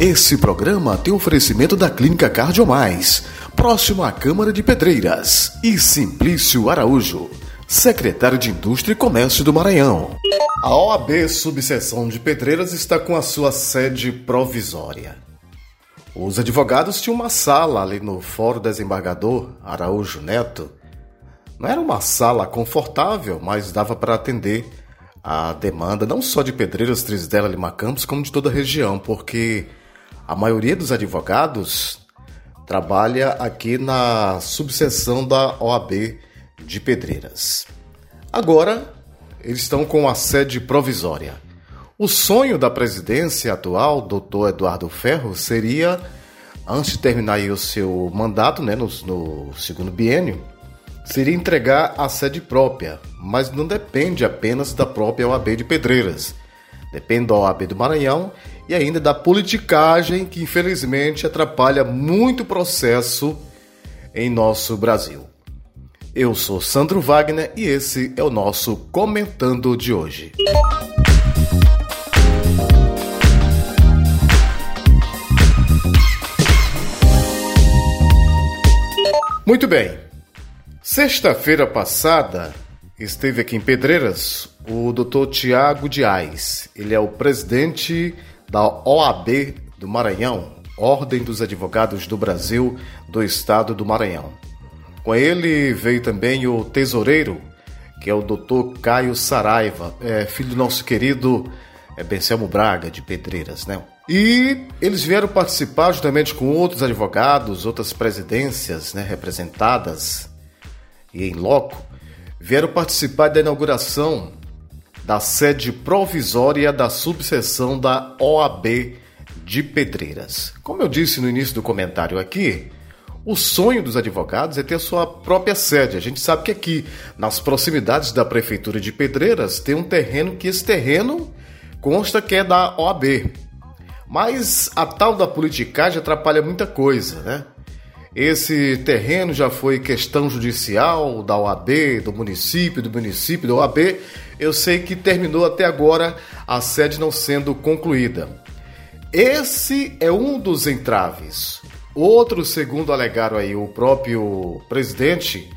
Esse programa tem oferecimento da Clínica Cardiomais, próximo à Câmara de Pedreiras, e Simplício Araújo, secretário de Indústria e Comércio do Maranhão. A OAB Subseção de Pedreiras está com a sua sede provisória. Os advogados tinham uma sala ali no Fórum Desembargador Araújo Neto. Não era uma sala confortável, mas dava para atender a demanda não só de Pedreiras, Trisdela, Lima Campos, como de toda a região, porque a maioria dos advogados trabalha aqui na subseção da OAB de Pedreiras. Agora, eles estão com a sede provisória. O sonho da presidência atual, doutor Eduardo Ferro, seria, antes de terminar o seu mandato, né, no, no segundo biênio, seria entregar a sede própria, mas não depende apenas da própria OAB de Pedreiras. Depende da OAB do Maranhão e ainda da politicagem que infelizmente atrapalha muito o processo em nosso Brasil. Eu sou Sandro Wagner e esse é o nosso Comentando de hoje. Muito bem. Sexta-feira passada esteve aqui em Pedreiras o Dr. Tiago Dias. Ele é o presidente da OAB do Maranhão, Ordem dos Advogados do Brasil do Estado do Maranhão. Com ele veio também o tesoureiro, que é o Dr. Caio Saraiva, é, filho do nosso querido é, Bencelmo Braga, de Pedreiras, né? E eles vieram participar juntamente com outros advogados, outras presidências né, representadas e em loco, vieram participar da inauguração da sede provisória da subseção da OAB de Pedreiras. Como eu disse no início do comentário aqui, o sonho dos advogados é ter sua própria sede. A gente sabe que aqui, nas proximidades da prefeitura de Pedreiras, tem um terreno que esse terreno consta que é da OAB. Mas a tal da politicagem atrapalha muita coisa, né? Esse terreno já foi questão judicial da OAB, do município, do município, da OAB. Eu sei que terminou até agora a sede não sendo concluída. Esse é um dos entraves. Outro, segundo alegaram aí o próprio presidente,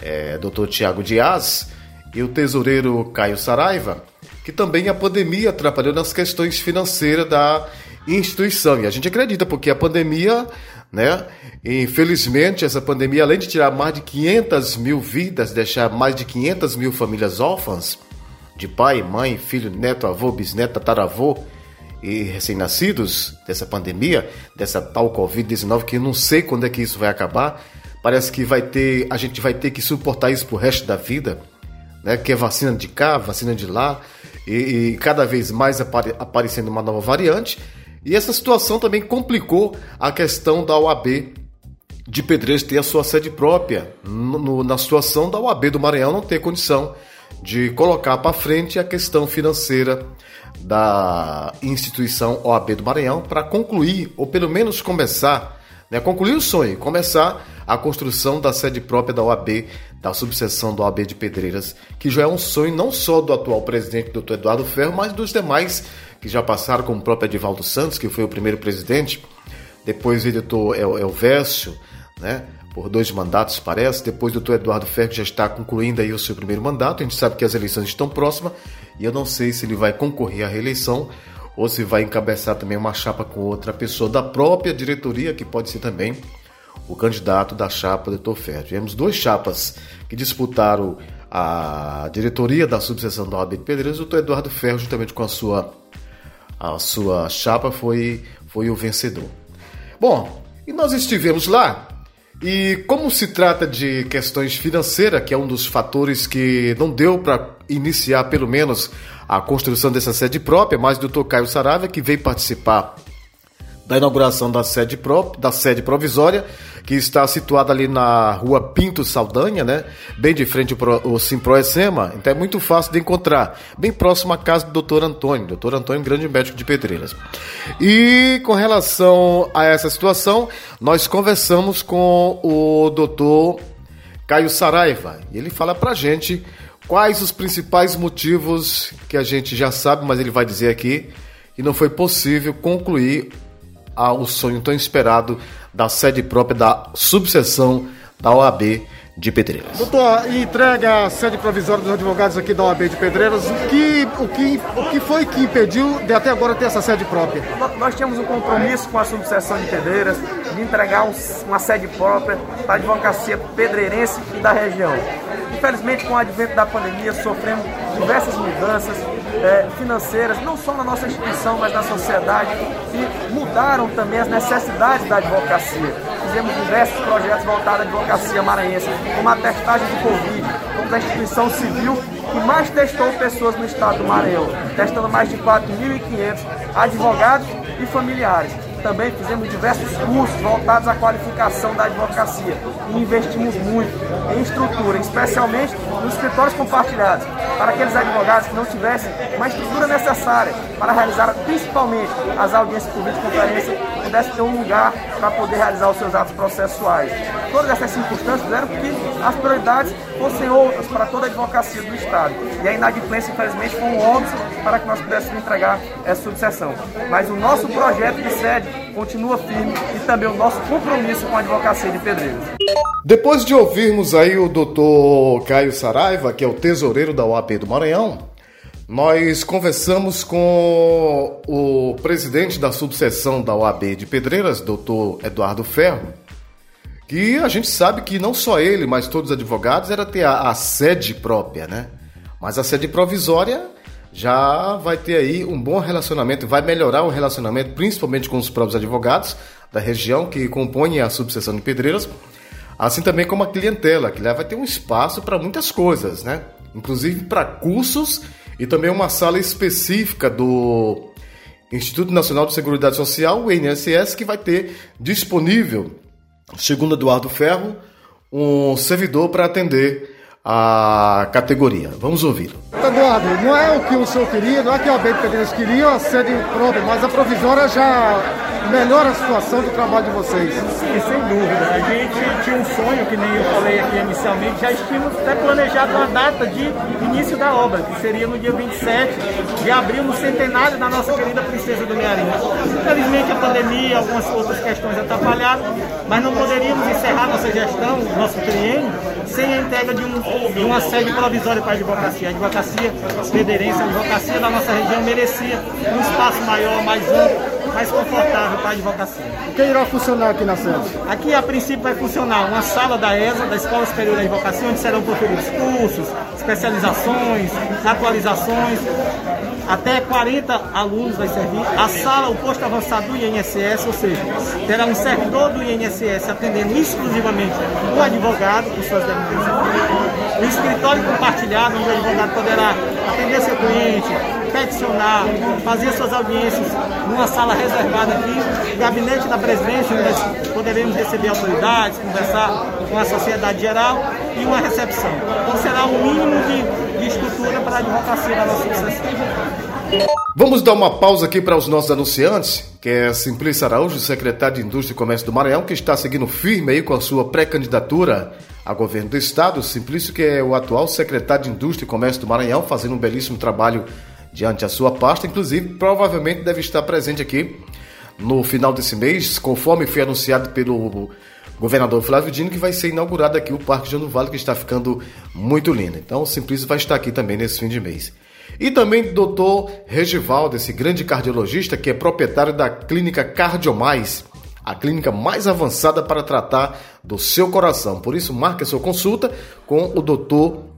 é, Dr. Tiago Dias, e o tesoureiro Caio Saraiva, que também a pandemia atrapalhou nas questões financeiras da instituição. E a gente acredita, porque a pandemia né? Infelizmente, essa pandemia, além de tirar mais de 500 mil vidas, deixar mais de 500 mil famílias órfãs, de pai, mãe, filho, neto, avô, bisneto, tataravô e recém-nascidos dessa pandemia, dessa tal Covid-19, que eu não sei quando é que isso vai acabar. Parece que vai ter, a gente vai ter que suportar isso pro resto da vida, né? Que é vacina de cá, vacina de lá, e, e cada vez mais apare, aparecendo uma nova variante. E essa situação também complicou a questão da OAB de Pedreiros ter a sua sede própria, no, na situação da OAB do Maranhão não ter condição de colocar para frente a questão financeira da instituição OAB do Maranhão para concluir, ou pelo menos começar, né, concluir o sonho, começar a construção da sede própria da OAB, da subseção da OAB de Pedreiras, que já é um sonho não só do atual presidente, doutor Eduardo Ferro, mas dos demais que já passaram, como o próprio Edivaldo Santos, que foi o primeiro presidente, depois o editor Elvésio, né, por dois mandatos, parece, depois o doutor Eduardo Ferro, já está concluindo aí o seu primeiro mandato, a gente sabe que as eleições estão próximas, e eu não sei se ele vai concorrer à reeleição, ou se vai encabeçar também uma chapa com outra pessoa da própria diretoria, que pode ser também o candidato da chapa do doutor Ferro. Tivemos duas chapas que disputaram a diretoria da subseção OAB de Pedreiros, o doutor Eduardo Ferro, juntamente com a sua a sua chapa foi, foi o vencedor. Bom, e nós estivemos lá e como se trata de questões financeiras, que é um dos fatores que não deu para iniciar pelo menos a construção dessa sede própria, mas o doutor Caio Saravia, que veio participar da inauguração da sede, pró da sede provisória, que está situada ali na rua Pinto Saldanha, né? Bem de frente ao Simproecema, então é muito fácil de encontrar, bem próximo à casa do Dr. Antônio, Dr. Antônio, grande médico de Pedreiras. E com relação a essa situação, nós conversamos com o doutor Caio Saraiva, e ele fala pra gente quais os principais motivos que a gente já sabe, mas ele vai dizer aqui, que não foi possível concluir ao sonho tão esperado da sede própria da subseção da OAB de Pedreiras. Doutor, entrega a sede provisória dos advogados aqui da OAB de Pedreiras. O que, o que, o que foi que impediu de até agora ter essa sede própria? Nós tínhamos um compromisso com a subseção de Pedreiras de entregar um, uma sede própria para a advocacia pedreirense e da região. Infelizmente, com o advento da pandemia, sofremos diversas mudanças é, financeiras, não só na nossa instituição, mas na sociedade, e mudaram também as necessidades da advocacia. Fizemos diversos projetos voltados à advocacia maranhense, como a testagem do Covid, como a instituição civil que mais testou pessoas no estado do Maranhão, testando mais de 4.500 advogados e familiares. Também fizemos diversos cursos voltados à qualificação da advocacia e investimos muito em estrutura, especialmente nos escritórios compartilhados, para aqueles advogados que não tivessem uma estrutura necessária para realizar principalmente as audiências por videoconferência, pudessem ter um lugar para poder realizar os seus atos processuais. Todas essas circunstâncias fizeram que as prioridades fossem outras para toda a advocacia do Estado. E a inadimplência, infelizmente, foi um ônus para que nós pudéssemos entregar essa subseção. Mas o nosso projeto de sede continua firme e também o nosso compromisso com a advocacia de Pedreiras. Depois de ouvirmos aí o doutor Caio Saraiva, que é o tesoureiro da UAP do Maranhão, nós conversamos com o presidente da subseção da OAB de Pedreiras, doutor Eduardo Ferro, que a gente sabe que não só ele, mas todos os advogados era ter a, a sede própria, né? Mas a sede provisória já vai ter aí um bom relacionamento, vai melhorar o relacionamento, principalmente com os próprios advogados da região que compõem a subseção de Pedreiras, assim também como a clientela, que lá vai ter um espaço para muitas coisas, né? Inclusive para cursos e também uma sala específica do Instituto Nacional de Seguridade Social, o INSS, que vai ter disponível, segundo Eduardo Ferro, um servidor para atender a categoria. Vamos ouvir. Eduardo, não é o que o senhor queria, não é que a Pedreiras queria a sede própria, mas a provisória já melhora a situação do trabalho de vocês. Sim, sem dúvida. A gente tinha um sonho, que nem eu falei aqui inicialmente, já tínhamos até planejado uma data de início da obra, que seria no dia 27 de abril, no centenário da nossa querida Princesa do Mearim. Infelizmente a pandemia e algumas outras questões atrapalharam, mas não poderíamos encerrar nossa gestão, nosso triênio, sem a entrega de, um, de uma sede provisória para a advocacia. A advocacia federense, a advocacia da nossa região merecia um espaço maior, mais amplo, mais confortável para a advocacia. O que irá funcionar aqui na sede? Aqui, a princípio, vai funcionar uma sala da ESA, da Escola Superior da Advocacia, onde serão proferidos cursos, especializações, atualizações, até 40 alunos vai servir. A sala, o posto avançado do INSS, ou seja, terá um servidor do INSS atendendo exclusivamente o advogado com suas demanda. O escritório compartilhado, onde o advogado poderá atender seu cliente, peticionar, fazer suas audiências numa sala reservada aqui, gabinete da presidência, onde poderemos receber autoridades, conversar com a sociedade geral e uma recepção. Então será o mínimo de, de estrutura para a advocacia da nossa. Vamos dar uma pausa aqui para os nossos anunciantes, que é Simplício Araújo, secretário de Indústria e Comércio do Maranhão, que está seguindo firme aí com a sua pré-candidatura a governo do estado. Simplício, que é o atual secretário de Indústria e Comércio do Maranhão, fazendo um belíssimo trabalho diante da sua pasta. Inclusive, provavelmente deve estar presente aqui no final desse mês, conforme foi anunciado pelo governador Flávio Dino, que vai ser inaugurado aqui o Parque Jano Vale, que está ficando muito lindo. Então, o Simplício vai estar aqui também nesse fim de mês. E também o doutor Regivaldo, esse grande cardiologista que é proprietário da clínica Cardiomais, a clínica mais avançada para tratar do seu coração. Por isso, marque a sua consulta com o doutor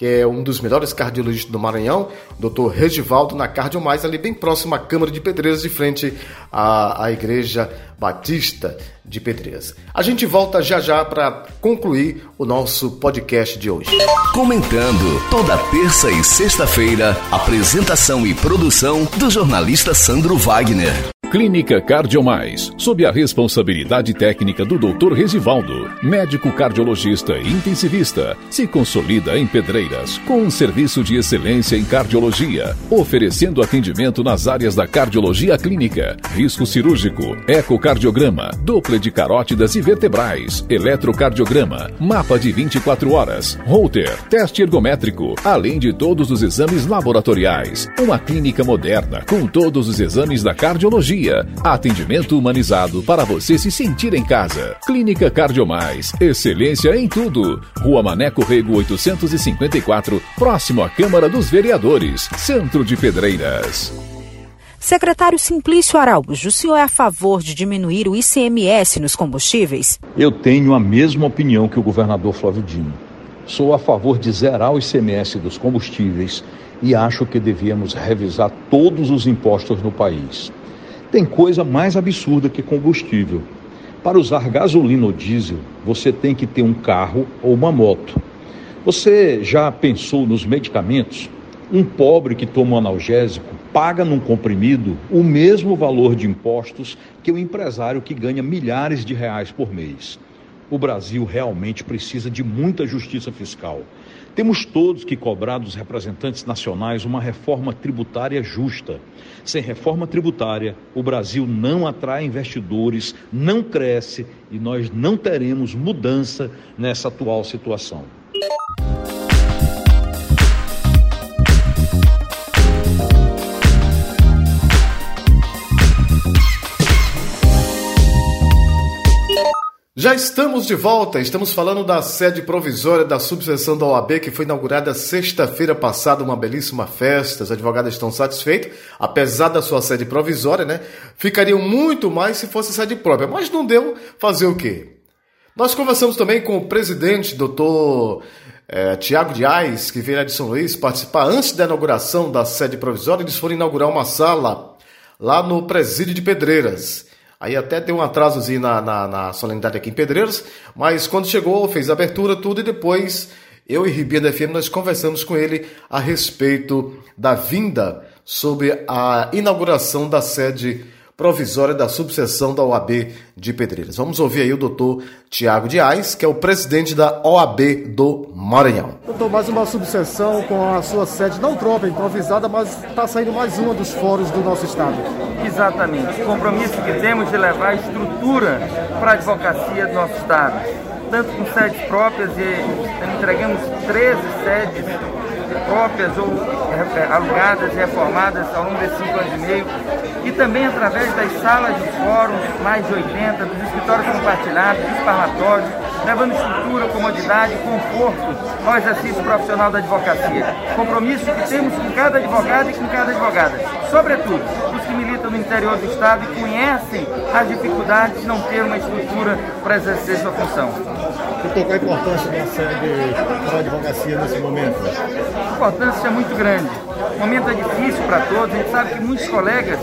que é um dos melhores cardiologistas do Maranhão, Dr. Regivaldo, na Cardio Mais, ali bem próximo à Câmara de Pedreiras, de frente à, à Igreja Batista de Pedreiras. A gente volta já já para concluir o nosso podcast de hoje. Comentando toda terça e sexta-feira, apresentação e produção do jornalista Sandro Wagner. Clínica Cardiomais, sob a responsabilidade técnica do Dr. Regivaldo, médico cardiologista e intensivista, se consolida em Pedreiras com um serviço de excelência em cardiologia, oferecendo atendimento nas áreas da cardiologia clínica, risco cirúrgico, ecocardiograma, dupla de carótidas e vertebrais, eletrocardiograma, mapa de 24 horas, Holter, teste ergométrico, além de todos os exames laboratoriais. Uma clínica moderna com todos os exames da cardiologia dia. Atendimento humanizado para você se sentir em casa. Clínica Cardiomais. Excelência em tudo. Rua Maneco Rego 854, próximo à Câmara dos Vereadores. Centro de Pedreiras. Secretário Simplício Araújo, o senhor é a favor de diminuir o ICMS nos combustíveis? Eu tenho a mesma opinião que o governador Flávio Dino. Sou a favor de zerar o ICMS dos combustíveis e acho que devíamos revisar todos os impostos no país. Tem coisa mais absurda que combustível. Para usar gasolina ou diesel, você tem que ter um carro ou uma moto. Você já pensou nos medicamentos? Um pobre que toma um analgésico paga num comprimido o mesmo valor de impostos que o empresário que ganha milhares de reais por mês. O Brasil realmente precisa de muita justiça fiscal. Temos todos que cobrar dos representantes nacionais uma reforma tributária justa. Sem reforma tributária, o Brasil não atrai investidores, não cresce e nós não teremos mudança nessa atual situação. Já estamos de volta, estamos falando da sede provisória da subseção da OAB que foi inaugurada sexta-feira passada, uma belíssima festa. Os advogados estão satisfeitos, apesar da sua sede provisória, né? Ficariam muito mais se fosse sede própria, mas não deu fazer o quê? Nós conversamos também com o presidente, doutor é, Tiago Dias, que veio de São Luís participar antes da inauguração da sede provisória. Eles foram inaugurar uma sala lá no Presídio de Pedreiras. Aí até deu um atrasozinho na, na, na solenidade aqui em Pedreiros, mas quando chegou, fez a abertura, tudo, e depois eu e Ribeiro FM nós conversamos com ele a respeito da vinda sobre a inauguração da sede provisória da subseção da OAB de Pedreiras. Vamos ouvir aí o doutor Tiago Dias, que é o presidente da OAB do Maranhão. Doutor, mais uma subseção com a sua sede não própria, improvisada, mas está saindo mais uma dos fóruns do nosso estado. Exatamente. O compromisso que temos de levar estrutura para a advocacia do nosso estado. Tanto com sedes próprias e entregamos 13 sedes próprias ou é, alugadas e reformadas ao longo desses cinco anos e meio, e também através das salas de fóruns, mais de 80, dos escritórios compartilhados, dos parlatórios, levando estrutura, comodidade, conforto ao exercício profissional da advocacia. Compromisso que temos com cada advogado e com cada advogada. Sobretudo, os que militam no interior do Estado e conhecem as dificuldades de não ter uma estrutura para exercer sua função. Doutor, qual a importância da sede para a advocacia nesse momento? A importância é muito grande. O momento é difícil para todos. A gente sabe que muitos colegas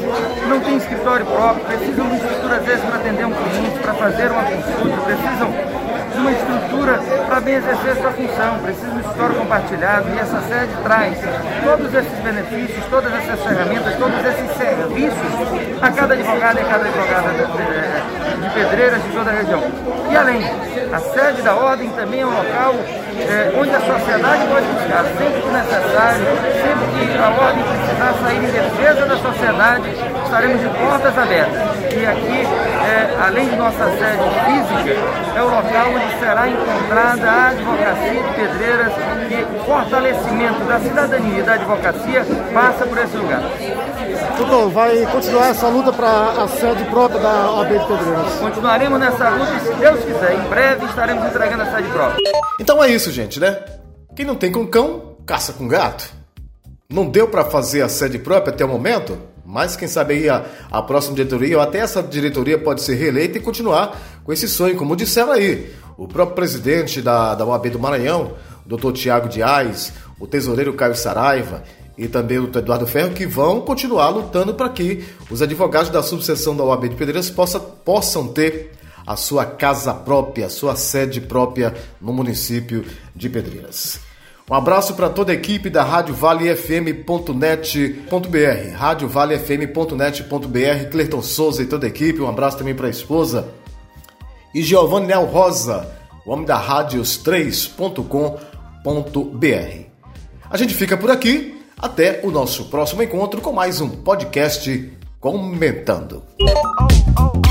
não têm escritório próprio, precisam de estrutura, às vezes, para atender um cliente, para fazer uma consulta, precisam de uma estrutura para bem exercer sua função, precisa de um escritório compartilhado e essa sede traz todos esses benefícios, todas essas ferramentas, todos esses serviços a cada advogado e a cada advogada de, Pedreiras de toda a região. E além, a sede da ordem também é um local é, onde a sociedade pode buscar, sempre que necessário, sempre que a ordem precisar sair em defesa da sociedade, estaremos de portas abertas. E aqui, é, além de nossa sede física, é o local onde será encontrada a advocacia de Pedreiras e o fortalecimento da cidadania e da advocacia passa por esse lugar. Doutor, vai continuar essa luta para a sede própria da OAB de Pedreiras? Continuaremos nessa luta e, se Deus quiser, em breve estaremos entregando a sede própria. Então é isso, gente, né? Quem não tem com cão, caça com gato. Não deu para fazer a sede própria até o momento? Mas quem sabe aí a, a próxima diretoria, ou até essa diretoria pode ser reeleita e continuar com esse sonho, como disseram aí. O próprio presidente da, da OAB do Maranhão, doutor Tiago Dias, o tesoureiro Caio Saraiva e também o Eduardo Ferro, que vão continuar lutando para que os advogados da subseção da OAB de Pedreiras possa, possam ter a sua casa própria, a sua sede própria no município de Pedreiras. Um abraço para toda a equipe da Rádio Vale FM.net.br, Rádio Vale FM.net.br, Clerton Souza e toda a equipe. Um abraço também para a esposa. E Giovanni Nel Rosa, o homem da Rádios3.com.br. A gente fica por aqui. Até o nosso próximo encontro com mais um podcast comentando. Oh, oh.